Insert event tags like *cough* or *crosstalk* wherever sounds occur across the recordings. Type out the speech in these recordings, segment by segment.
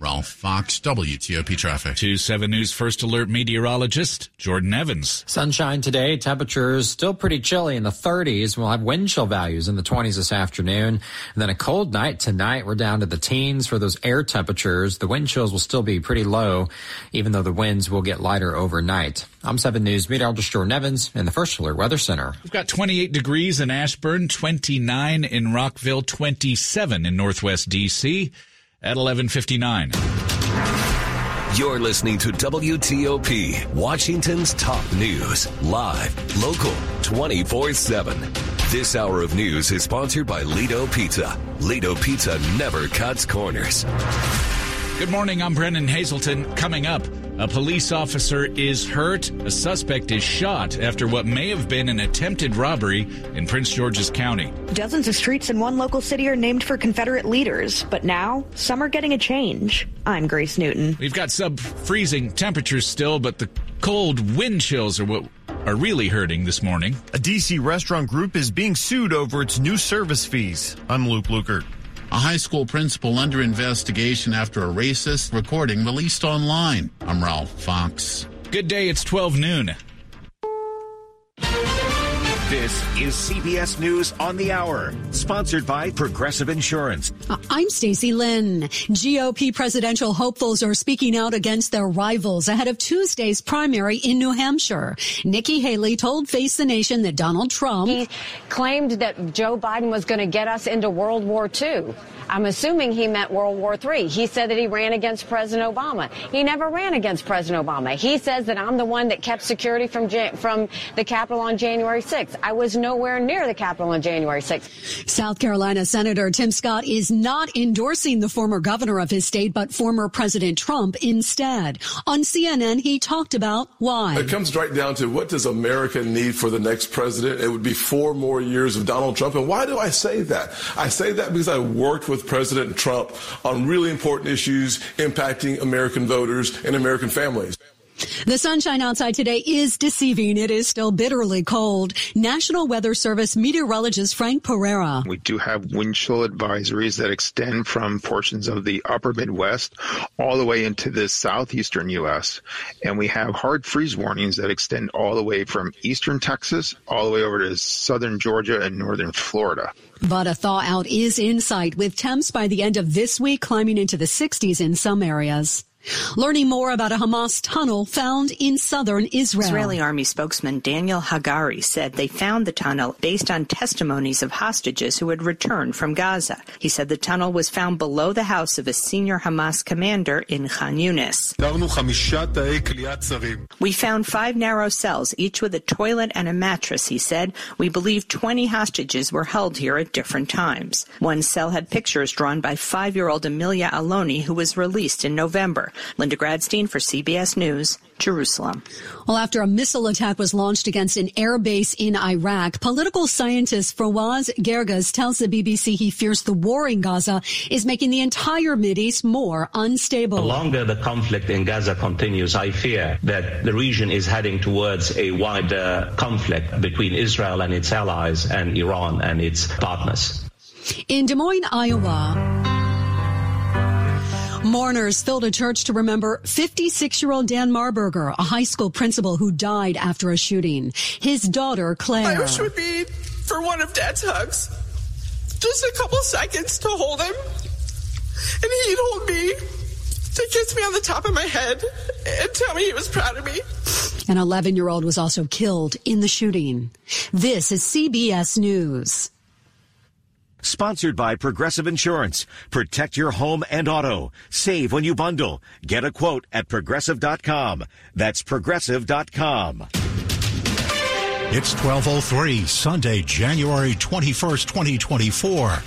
Ralph Fox, WTOP Traffic. 2 7 News First Alert meteorologist Jordan Evans. Sunshine today. Temperatures still pretty chilly in the 30s. We'll have wind chill values in the 20s this afternoon. And then a cold night tonight. We're down to the teens for those air temperatures. The wind chills will still be pretty low, even though the winds will get lighter overnight. I'm 7 News meteorologist Jordan Evans in the First Alert Weather Center. We've got 28 degrees in Ashburn, 29 in Rockville, 27 in Northwest D.C at 11:59. You're listening to WTOP, Washington's top news, live, local, 24/7. This hour of news is sponsored by Lido Pizza. Lido Pizza never cuts corners. Good morning. I'm Brennan Hazelton. Coming up, a police officer is hurt. A suspect is shot after what may have been an attempted robbery in Prince George's County. Dozens of streets in one local city are named for Confederate leaders, but now some are getting a change. I'm Grace Newton. We've got sub freezing temperatures still, but the cold wind chills are what are really hurting this morning. A DC restaurant group is being sued over its new service fees. I'm Luke Lukert. A high school principal under investigation after a racist recording released online. I'm Ralph Fox. Good day, it's 12 noon. This is CBS News on the Hour, sponsored by Progressive Insurance. Uh, I'm Stacey Lynn. GOP presidential hopefuls are speaking out against their rivals ahead of Tuesday's primary in New Hampshire. Nikki Haley told Face the Nation that Donald Trump he claimed that Joe Biden was going to get us into World War II. I'm assuming he meant World War III. He said that he ran against President Obama. He never ran against President Obama. He says that I'm the one that kept security from from the Capitol on January 6th. I was nowhere near the Capitol on January 6th. South Carolina Senator Tim Scott is not endorsing the former governor of his state, but former President Trump instead. On CNN, he talked about why. It comes right down to what does America need for the next president? It would be four more years of Donald Trump. And why do I say that? I say that because I worked with with President Trump on really important issues impacting American voters and American families. The sunshine outside today is deceiving. It is still bitterly cold. National Weather Service meteorologist Frank Pereira. We do have wind chill advisories that extend from portions of the upper Midwest all the way into the southeastern U.S. And we have hard freeze warnings that extend all the way from eastern Texas all the way over to southern Georgia and northern Florida. But a thaw out is in sight with temps by the end of this week climbing into the 60s in some areas. Learning more about a Hamas tunnel found in southern Israel. Israeli army spokesman Daniel Hagari said they found the tunnel based on testimonies of hostages who had returned from Gaza. He said the tunnel was found below the house of a senior Hamas commander in Khan Yunis. We found five narrow cells, each with a toilet and a mattress, he said. We believe 20 hostages were held here at different times. One cell had pictures drawn by five-year-old Emilia Aloni, who was released in November. Linda Gradstein for CBS News, Jerusalem. Well, after a missile attack was launched against an air base in Iraq, political scientist Fawaz Gerges tells the BBC he fears the war in Gaza is making the entire Mideast more unstable. The longer the conflict in Gaza continues, I fear that the region is heading towards a wider conflict between Israel and its allies and Iran and its partners. In Des Moines, Iowa, Mourners filled a church to remember 56 year old Dan Marburger, a high school principal who died after a shooting. His daughter, Claire. I wish would be for one of Dad's hugs. Just a couple seconds to hold him. And he'd hold me to kiss me on the top of my head and tell me he was proud of me. An 11 year old was also killed in the shooting. This is CBS News. Sponsored by Progressive Insurance. Protect your home and auto. Save when you bundle. Get a quote at progressive.com. That's progressive.com. It's 1203, Sunday, January 21st, 2024.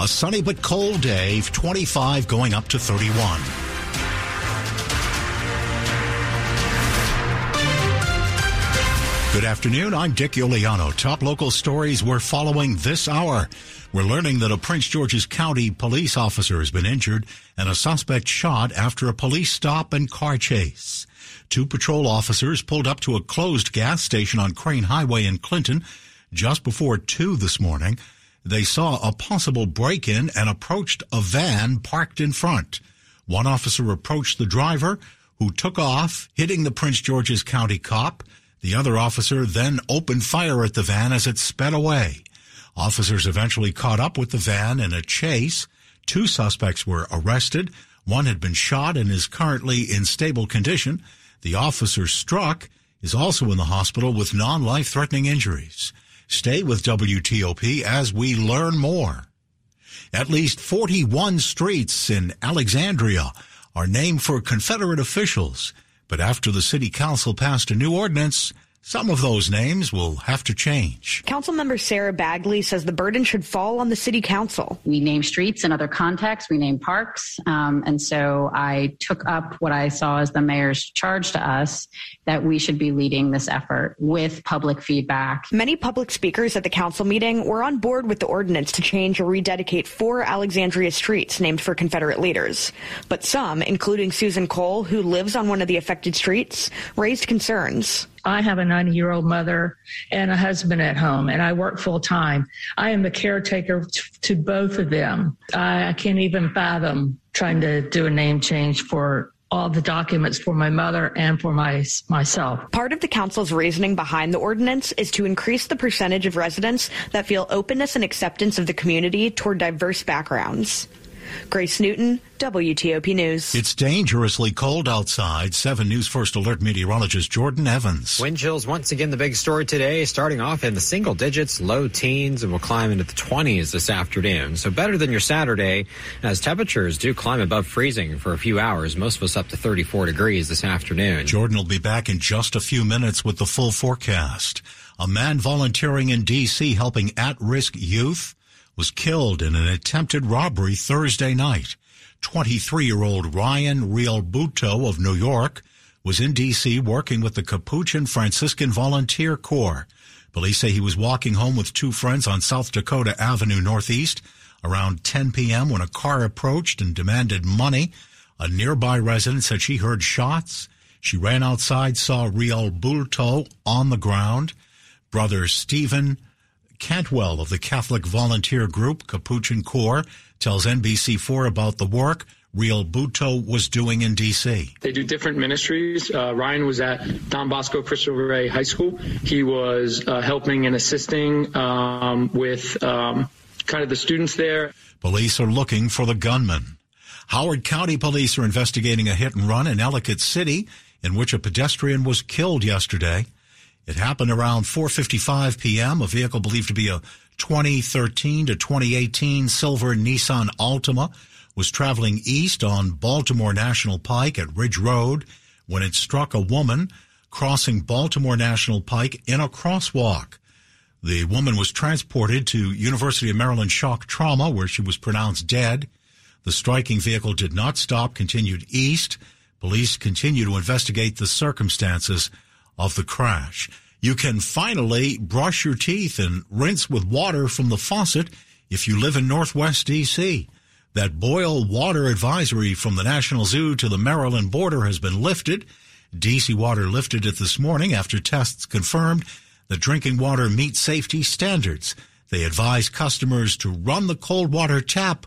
A sunny but cold day, 25 going up to 31. Good afternoon. I'm Dick Uliano. Top local stories we're following this hour. We're learning that a Prince George's County police officer has been injured and a suspect shot after a police stop and car chase. Two patrol officers pulled up to a closed gas station on Crane Highway in Clinton just before 2 this morning. They saw a possible break-in and approached a van parked in front. One officer approached the driver, who took off, hitting the Prince George's County cop. The other officer then opened fire at the van as it sped away. Officers eventually caught up with the van in a chase. Two suspects were arrested. One had been shot and is currently in stable condition. The officer struck is also in the hospital with non-life threatening injuries. Stay with WTOP as we learn more. At least 41 streets in Alexandria are named for Confederate officials, but after the city council passed a new ordinance, some of those names will have to change. Councilmember Sarah Bagley says the burden should fall on the city council. We name streets in other contexts, we name parks. Um, and so I took up what I saw as the mayor's charge to us that we should be leading this effort with public feedback. Many public speakers at the council meeting were on board with the ordinance to change or rededicate four Alexandria streets named for Confederate leaders. But some, including Susan Cole, who lives on one of the affected streets, raised concerns. I have a 90 year old mother and a husband at home, and I work full time. I am the caretaker t- to both of them. I, I can't even fathom trying to do a name change for all the documents for my mother and for my myself. Part of the council's reasoning behind the ordinance is to increase the percentage of residents that feel openness and acceptance of the community toward diverse backgrounds. Grace Newton, WTOP News. It's dangerously cold outside. 7 News First Alert meteorologist Jordan Evans. Wind chills once again the big story today, starting off in the single digits, low teens, and will climb into the 20s this afternoon. So better than your Saturday, as temperatures do climb above freezing for a few hours, most of us up to 34 degrees this afternoon. Jordan will be back in just a few minutes with the full forecast. A man volunteering in D.C. helping at-risk youth was killed in an attempted robbery Thursday night. 23-year-old Ryan Realbuto of New York was in D.C. working with the Capuchin Franciscan Volunteer Corps. Police say he was walking home with two friends on South Dakota Avenue Northeast around 10 p.m. when a car approached and demanded money. A nearby resident said she heard shots. She ran outside, saw Realbuto on the ground. Brother Stephen Cantwell of the Catholic volunteer group Capuchin Corps tells NBC4 about the work Realbuto was doing in D.C. They do different ministries. Uh, Ryan was at Don Bosco Cristo Rey High School. He was uh, helping and assisting um, with um, kind of the students there. Police are looking for the gunman. Howard County police are investigating a hit and run in Ellicott City in which a pedestrian was killed yesterday. It happened around 4:55 p.m. A vehicle believed to be a 2013 to 2018 silver Nissan Altima was traveling east on Baltimore National Pike at Ridge Road when it struck a woman crossing Baltimore National Pike in a crosswalk. The woman was transported to University of Maryland shock trauma where she was pronounced dead. The striking vehicle did not stop, continued east. Police continue to investigate the circumstances of the crash. You can finally brush your teeth and rinse with water from the faucet if you live in Northwest DC. That boil water advisory from the National Zoo to the Maryland border has been lifted. DC Water lifted it this morning after tests confirmed that drinking water meets safety standards. They advise customers to run the cold water tap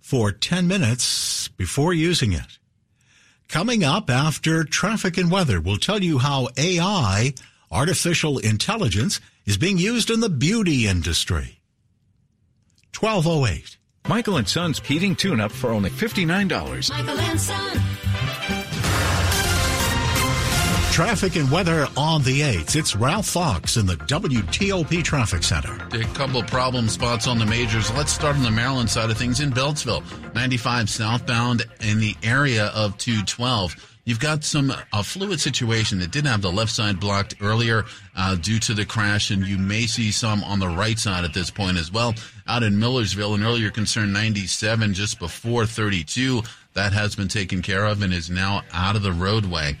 for 10 minutes before using it. Coming up after traffic and weather, we'll tell you how AI, artificial intelligence, is being used in the beauty industry. 1208. Michael and Son's heating tune up for only $59. Michael and Son. Traffic and weather on the 8th. It's Ralph Fox in the WTOP Traffic Center. A couple problem spots on the majors. Let's start on the Maryland side of things in Beltsville. 95 southbound in the area of 212. You've got some a fluid situation that did have the left side blocked earlier uh, due to the crash, and you may see some on the right side at this point as well. Out in Millersville, an earlier concern 97 just before 32. That has been taken care of and is now out of the roadway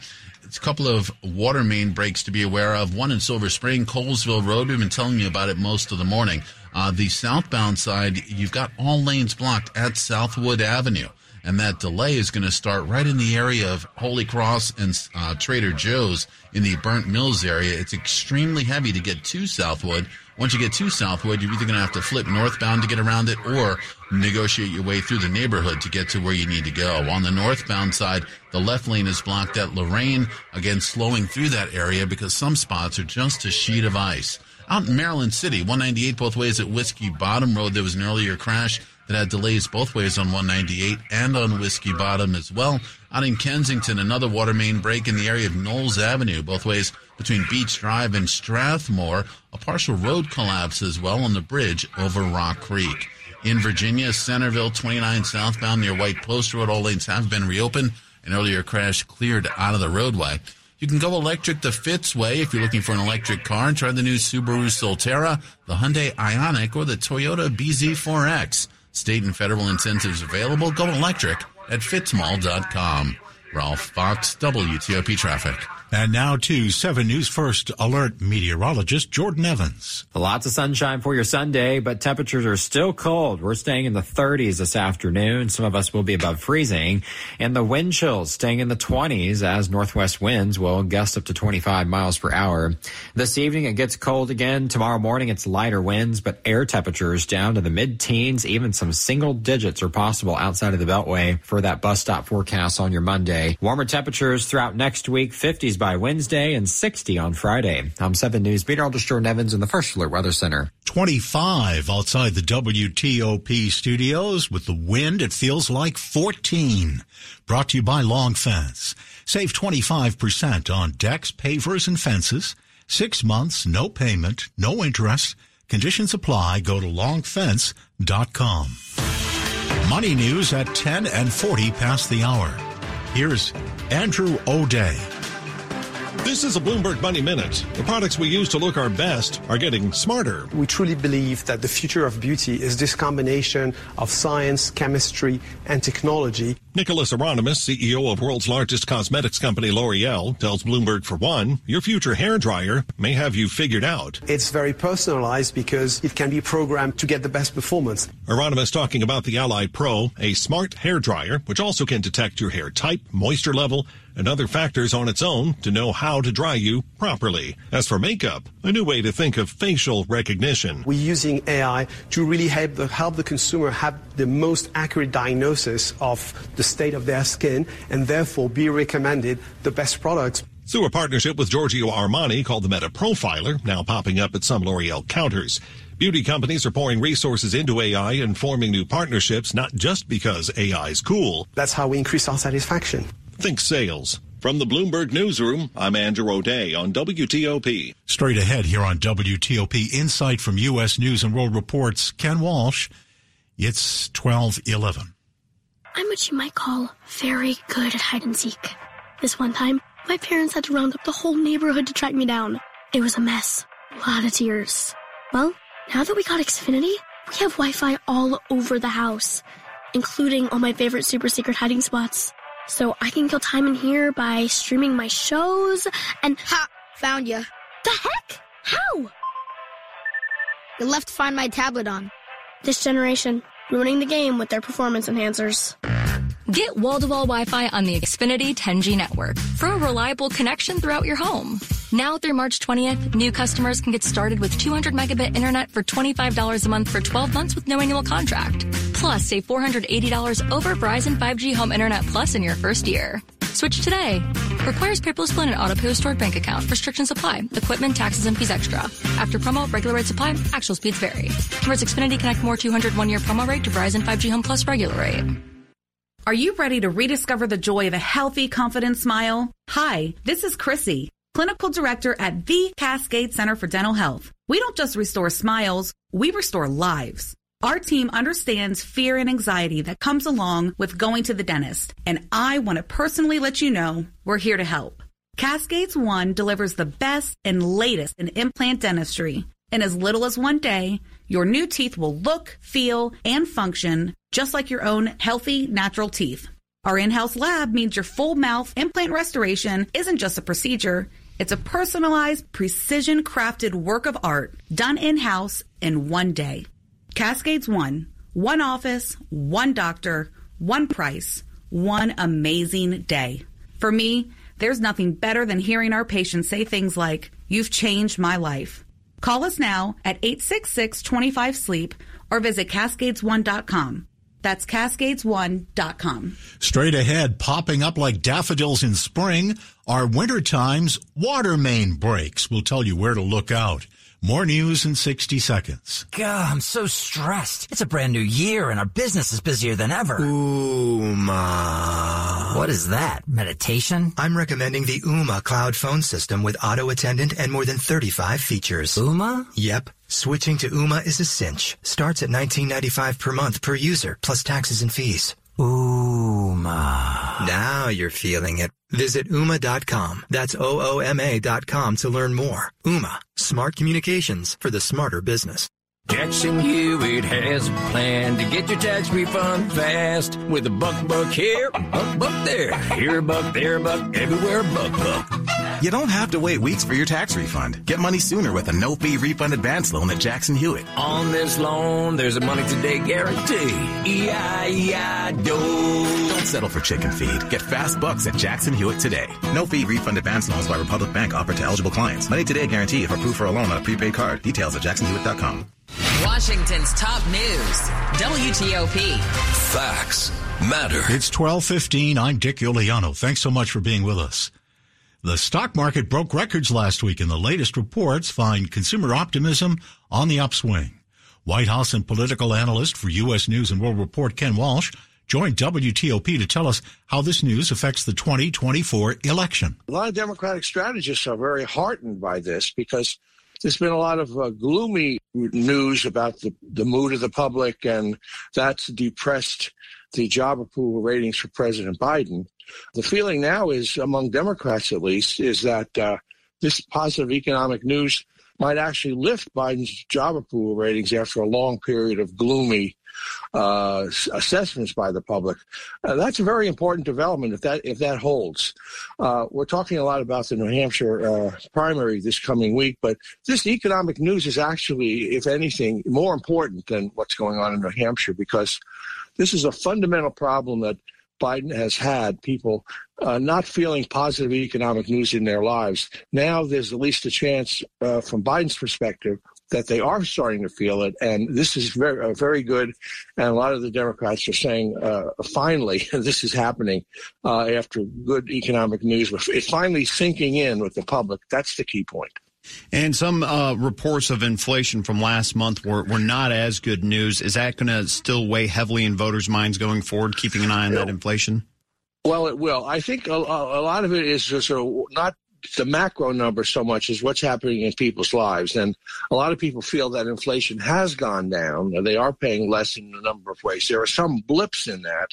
a couple of water main breaks to be aware of. One in Silver Spring, Colesville Road. We've been telling you about it most of the morning. Uh, the southbound side, you've got all lanes blocked at Southwood Avenue. And that delay is going to start right in the area of Holy Cross and uh, Trader Joe's in the Burnt Mills area. It's extremely heavy to get to Southwood. Once you get to Southwood, you're either going to have to flip northbound to get around it or negotiate your way through the neighborhood to get to where you need to go. On the northbound side, the left lane is blocked at Lorain, again slowing through that area because some spots are just a sheet of ice. Out in Maryland City, 198 both ways at Whiskey Bottom Road, there was an earlier crash that had delays both ways on 198 and on Whiskey Bottom as well. Out in Kensington, another water main break in the area of Knowles Avenue, both ways between Beach Drive and Strathmore. A partial road collapse as well on the bridge over Rock Creek. In Virginia, Centreville 29 southbound near White Post Road, all lanes have been reopened. An earlier crash cleared out of the roadway. You can go electric the Fitz way if you're looking for an electric car. And try the new Subaru Solterra, the Hyundai Ioniq, or the Toyota BZ4X. State and federal incentives available. Go electric at fitzmall.com. Ralph Fox, WTOP Traffic. And now to 7 News First Alert meteorologist Jordan Evans. Lots of sunshine for your Sunday, but temperatures are still cold. We're staying in the 30s this afternoon. Some of us will be above freezing. And the wind chills staying in the 20s as northwest winds will gust up to 25 miles per hour. This evening it gets cold again. Tomorrow morning it's lighter winds, but air temperatures down to the mid teens. Even some single digits are possible outside of the Beltway for that bus stop forecast on your Monday. Warmer temperatures throughout next week, 50s by Wednesday and 60 on Friday. I'm 7 News meteorologist Jordan Evans in the First Alert Weather Center. 25 outside the WTOP studios. With the wind, it feels like 14. Brought to you by Long Fence. Save 25% on decks, pavers, and fences. Six months, no payment, no interest. Conditions apply. Go to longfence.com. Money news at 10 and 40 past the hour. Here's Andrew O'Day. This is a Bloomberg Money Minute. The products we use to look our best are getting smarter. We truly believe that the future of beauty is this combination of science, chemistry, and technology. Nicolas Hieronimus, CEO of world's largest cosmetics company L'Oreal, tells Bloomberg for one, your future hair dryer may have you figured out. It's very personalized because it can be programmed to get the best performance. Hieronimus talking about the Ally Pro, a smart hair dryer which also can detect your hair type, moisture level, and other factors on its own to know how to dry you properly. As for makeup, a new way to think of facial recognition. We're using AI to really help the, help the consumer have the most accurate diagnosis of the state of their skin and therefore be recommended the best products. Through a partnership with Giorgio Armani called the Meta Profiler, now popping up at some L'Oreal counters. Beauty companies are pouring resources into AI and forming new partnerships, not just because AI is cool. That's how we increase our satisfaction. Think sales. From the Bloomberg Newsroom, I'm Andrew O'Day on WTOP. Straight ahead here on WTOP, insight from U.S. News and World Report's Ken Walsh. It's 1211. I'm what you might call very good at hide and seek. This one time, my parents had to round up the whole neighborhood to track me down. It was a mess. A lot of tears. Well, now that we got Xfinity, we have Wi-Fi all over the house, including all my favorite super secret hiding spots. So I can kill time in here by streaming my shows and ha found you. The heck? How? You left to Find My tablet on. This generation ruining the game with their performance enhancers. Get wall-to-wall Wi-Fi on the Xfinity 10G network for a reliable connection throughout your home. Now through March 20th, new customers can get started with 200 megabit internet for $25 a month for 12 months with no annual contract. Plus, save $480 over Verizon 5G Home Internet Plus in your first year. Switch today. Requires paperless plan and auto-pay stored bank account. Restrictions apply. Equipment, taxes, and fees extra. After promo, regular rate supply. Actual speeds vary. Converts Xfinity Connect More 200 one year promo rate to Verizon 5G Home Plus regular rate. Are you ready to rediscover the joy of a healthy, confident smile? Hi, this is Chrissy, Clinical Director at the Cascade Center for Dental Health. We don't just restore smiles, we restore lives. Our team understands fear and anxiety that comes along with going to the dentist, and I want to personally let you know we're here to help. Cascades One delivers the best and latest in implant dentistry. In as little as one day, your new teeth will look, feel, and function just like your own healthy, natural teeth. Our in-house lab means your full mouth implant restoration isn't just a procedure. It's a personalized, precision crafted work of art done in-house in one day. Cascades One. One office, one doctor, one price, one amazing day. For me, there's nothing better than hearing our patients say things like, You've changed my life. Call us now at 866 25 Sleep or visit Cascades1.com. That's Cascades1.com. Straight ahead, popping up like daffodils in spring, are wintertime's water main breaks. We'll tell you where to look out. More news in 60 seconds. God, I'm so stressed. It's a brand new year and our business is busier than ever. Ooma. What is that? Meditation? I'm recommending the Ooma cloud phone system with auto attendant and more than 35 features. Ooma? Yep. Switching to Ooma is a cinch. Starts at $19.95 per month per user, plus taxes and fees. Ooma. Now you're feeling it. Visit Ooma.com. That's O-O-M-A dot com to learn more. Ooma. Smart communications for the smarter business. Jackson Hewitt has a plan to get your tax refund fast with a buck buck here, a buck buck there, here a buck, there a buck, everywhere a buck buck. You don't have to wait weeks for your tax refund. Get money sooner with a no-fee refund advance loan at Jackson Hewitt. On this loan, there's a money today guarantee. E-I-E-I-Do. Don't settle for chicken feed. Get fast bucks at Jackson Hewitt today. No-fee refund advance loans by Republic Bank offered to eligible clients. Money today guarantee if approved for a loan on a prepaid card. Details at jacksonhewitt.com. Washington's top news. WTOP. Facts matter. It's 1215. I'm Dick Uliano. Thanks so much for being with us. The stock market broke records last week and the latest reports find consumer optimism on the upswing. White House and political analyst for U.S. News and World Report Ken Walsh joined WTOP to tell us how this news affects the 2024 election. A lot of Democratic strategists are very heartened by this because there's been a lot of uh, gloomy news about the, the mood of the public, and that's depressed the job approval ratings for President Biden. The feeling now is, among Democrats at least, is that uh, this positive economic news might actually lift Biden's job approval ratings after a long period of gloomy uh, assessments by the public. Uh, that's a very important development if that if that holds. Uh, we're talking a lot about the New Hampshire uh, primary this coming week, but this economic news is actually, if anything, more important than what's going on in New Hampshire because this is a fundamental problem that Biden has had people uh, not feeling positive economic news in their lives. Now there's at least a chance, uh, from Biden's perspective, that they are starting to feel it, and this is very uh, very good. And a lot of the Democrats are saying, uh, finally, *laughs* this is happening uh, after good economic news. It's finally sinking in with the public. That's the key point. And some uh, reports of inflation from last month were, were not as good news. Is that going to still weigh heavily in voters' minds going forward, keeping an eye on that inflation? Well, it will. I think a, a lot of it is just a, not the macro number so much as what's happening in people's lives. And a lot of people feel that inflation has gone down. They are paying less in a number of ways. There are some blips in that,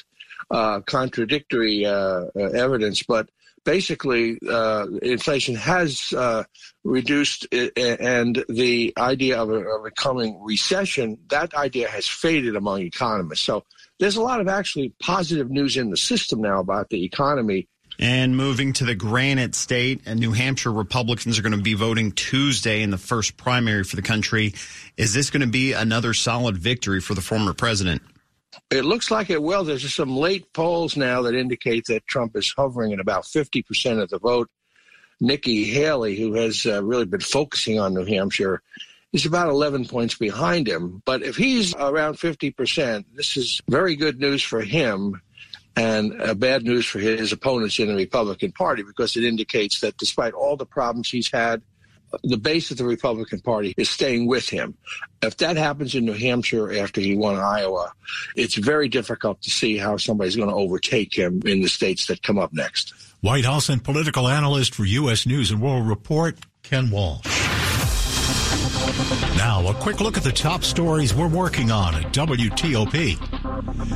uh, contradictory uh, uh, evidence, but basically uh, inflation has uh, reduced and the idea of a, of a, coming recession that idea has faded among economists so there's a lot of actually positive news in the system now about the economy and moving to the Granite State, and New Hampshire Republicans are going to be voting Tuesday in the first primary for the country. Is this going to be another solid victory for the former president? It looks like it will. There's some late polls now that indicate that Trump is hovering at about 50% of the vote. Nikki Haley, who has uh, really been focusing on New Hampshire, is about 11 points behind him. But if he's around 50%, this is very good news for him and uh, bad news for his opponents in the Republican Party because it indicates that despite all the problems he's had, the base of the Republican Party is staying with him. If that happens in New Hampshire after he won Iowa, it's very difficult to see how somebody's going to overtake him in the states that come up next. White House and political analyst for U.S. News and World Report, Ken Walsh. Now, a quick look at the top stories we're working on at WTOP.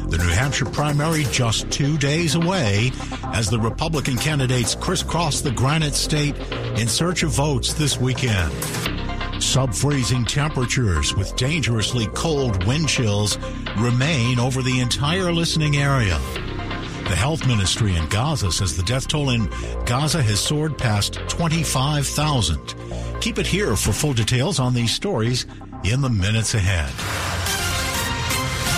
The New Hampshire primary just two days away as the Republican candidates crisscross the Granite State in search of votes this weekend. Sub-freezing temperatures with dangerously cold wind chills remain over the entire listening area. The health ministry in Gaza says the death toll in Gaza has soared past 25,000. Keep it here for full details on these stories in the minutes ahead.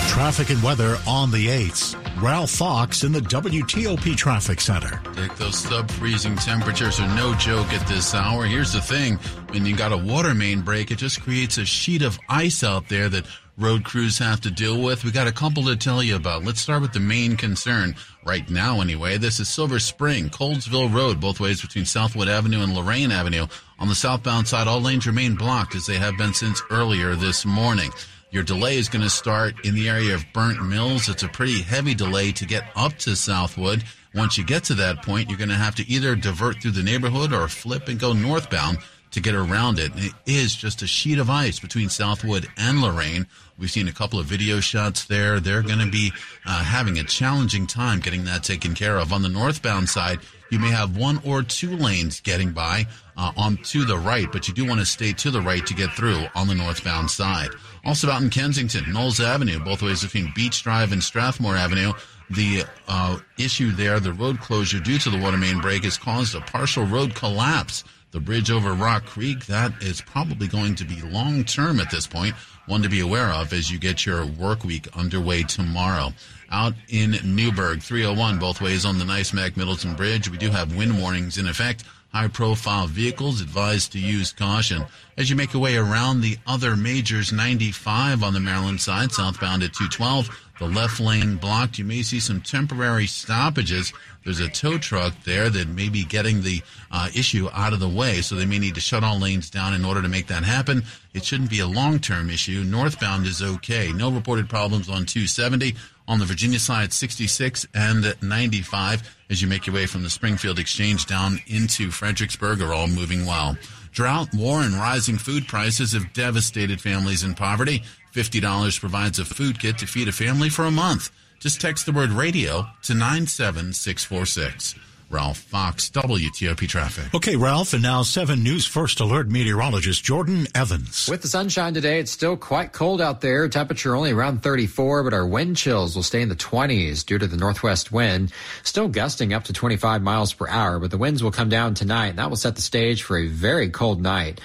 Traffic and weather on the 8s. Ralph Fox in the WTOP Traffic Center. Dick, those sub-freezing temperatures are no joke at this hour. Here's the thing. When you got a water main break, it just creates a sheet of ice out there that road crews have to deal with. We got a couple to tell you about. Let's start with the main concern right now anyway. This is Silver Spring, Colesville Road, both ways between Southwood Avenue and Lorain Avenue. On the southbound side, all lanes remain blocked as they have been since earlier this morning. Your delay is going to start in the area of Burnt Mills. It's a pretty heavy delay to get up to Southwood. Once you get to that point, you're going to have to either divert through the neighborhood or flip and go northbound to get around it. And it is just a sheet of ice between Southwood and Lorain. We've seen a couple of video shots there. They're going to be uh, having a challenging time getting that taken care of. On the northbound side, you may have one or two lanes getting by uh, on to the right, but you do want to stay to the right to get through on the northbound side. Also out in Kensington, Knowles Avenue, both ways between Beach Drive and Strathmore Avenue. The uh, issue there, the road closure due to the water main break, has caused a partial road collapse. The bridge over Rock Creek, that is probably going to be long term at this point. One to be aware of as you get your work week underway tomorrow. Out in Newburg, 301 both ways on the Nice Mac Middleton Bridge. We do have wind warnings in effect. High profile vehicles advised to use caution. As you make your way around the other majors, 95 on the Maryland side, southbound at 212, the left lane blocked. You may see some temporary stoppages. There's a tow truck there that may be getting the uh, issue out of the way, so they may need to shut all lanes down in order to make that happen. It shouldn't be a long term issue. Northbound is okay. No reported problems on 270 on the Virginia side 66 and 95 as you make your way from the Springfield Exchange down into Fredericksburg are all moving well. Drought, war, and rising food prices have devastated families in poverty. $50 provides a food kit to feed a family for a month. Just text the word radio to 97646. Ralph Fox, WTOP Traffic. Okay, Ralph, and now 7 News First Alert meteorologist Jordan Evans. With the sunshine today, it's still quite cold out there. Temperature only around 34, but our wind chills will stay in the 20s due to the northwest wind. Still gusting up to 25 miles per hour, but the winds will come down tonight, and that will set the stage for a very cold night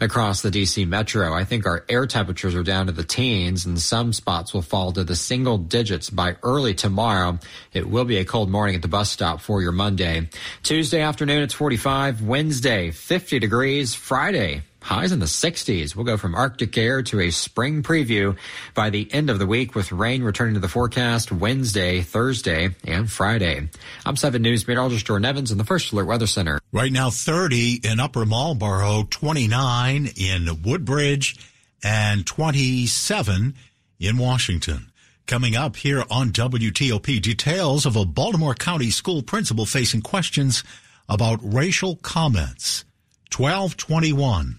across the DC metro. I think our air temperatures are down to the teens and some spots will fall to the single digits by early tomorrow. It will be a cold morning at the bus stop for your Monday. Tuesday afternoon, it's 45. Wednesday, 50 degrees. Friday, Highs in the 60s. We'll go from Arctic air to a spring preview by the end of the week with rain returning to the forecast Wednesday, Thursday, and Friday. I'm 7 News meteorologist Jordan Evans in the First Alert Weather Center. Right now, 30 in Upper Marlboro, 29 in Woodbridge, and 27 in Washington. Coming up here on WTOP, details of a Baltimore County school principal facing questions about racial comments. 1221.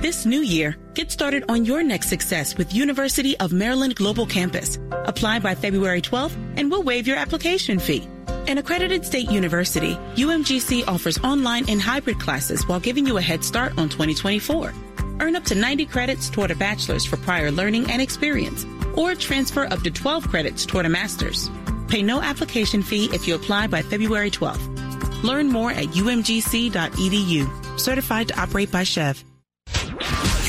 This new year, get started on your next success with University of Maryland Global Campus. Apply by February 12th and we'll waive your application fee. An accredited state university, UMGC offers online and hybrid classes while giving you a head start on 2024. Earn up to 90 credits toward a bachelor's for prior learning and experience, or transfer up to 12 credits toward a master's. Pay no application fee if you apply by February 12th. Learn more at umgc.edu. Certified to operate by SCHEV.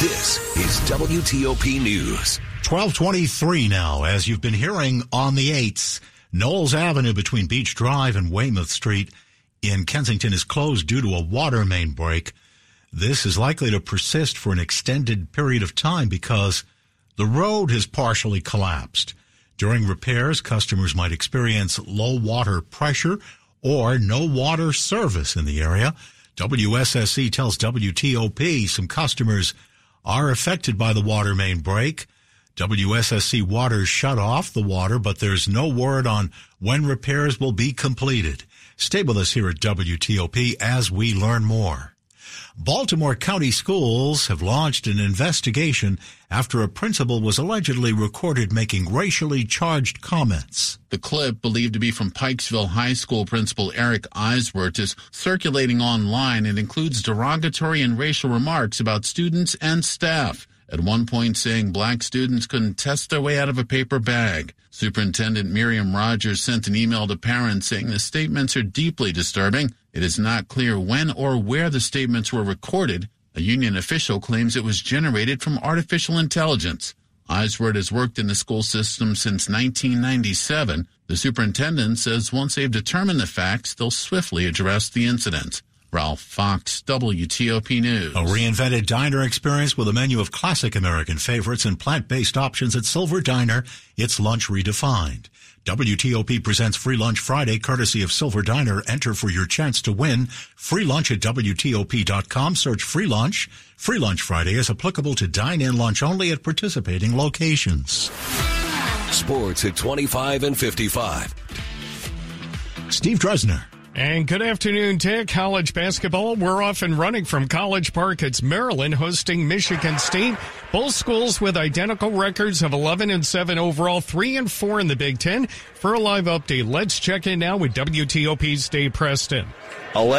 This is WTOP News. 1223 now, as you've been hearing on the 8s. Knowles Avenue between Beach Drive and Weymouth Street in Kensington is closed due to a water main break. This is likely to persist for an extended period of time because the road has partially collapsed. During repairs, customers might experience low water pressure or no water service in the area. WSSC tells WTOP some customers are affected by the water main break. WSSC Water shut off the water, but there's no word on when repairs will be completed. Stay with us here at WTOP as we learn more. Baltimore County Schools have launched an investigation after a principal was allegedly recorded making racially charged comments. The clip, believed to be from Pikesville High School principal Eric Eiswert, is circulating online and includes derogatory and racial remarks about students and staff. At one point saying black students couldn't test their way out of a paper bag. Superintendent Myriam Rogers sent an email to parents saying the statements are deeply disturbing. It is not clear when or where the statements were recorded. A union official claims it was generated from artificial intelligence. Eiswert has worked in the school system since 1997. The superintendent says once they've determined the facts, they'll swiftly address the incident. Ralph Fox, WTOP News. A reinvented diner experience with a menu of classic American favorites and plant-based options at Silver Diner. It's lunch redefined. WTOP presents Free Lunch Friday courtesy of Silver Diner. Enter for your chance to win. Free lunch at WTOP.com. Search Free Lunch. Free Lunch Friday is applicable to dine-in lunch only at participating locations. Sports at 25 and 55. Steve Dresner. And good afternoon, Dick. College basketball. We're off and running from College Park. It's Maryland hosting Michigan State. Both schools with identical records of 11 and 7 overall, 3 and 4 in the Big Ten. For a live update, let's check in now with WTOP's Dave Preston. 11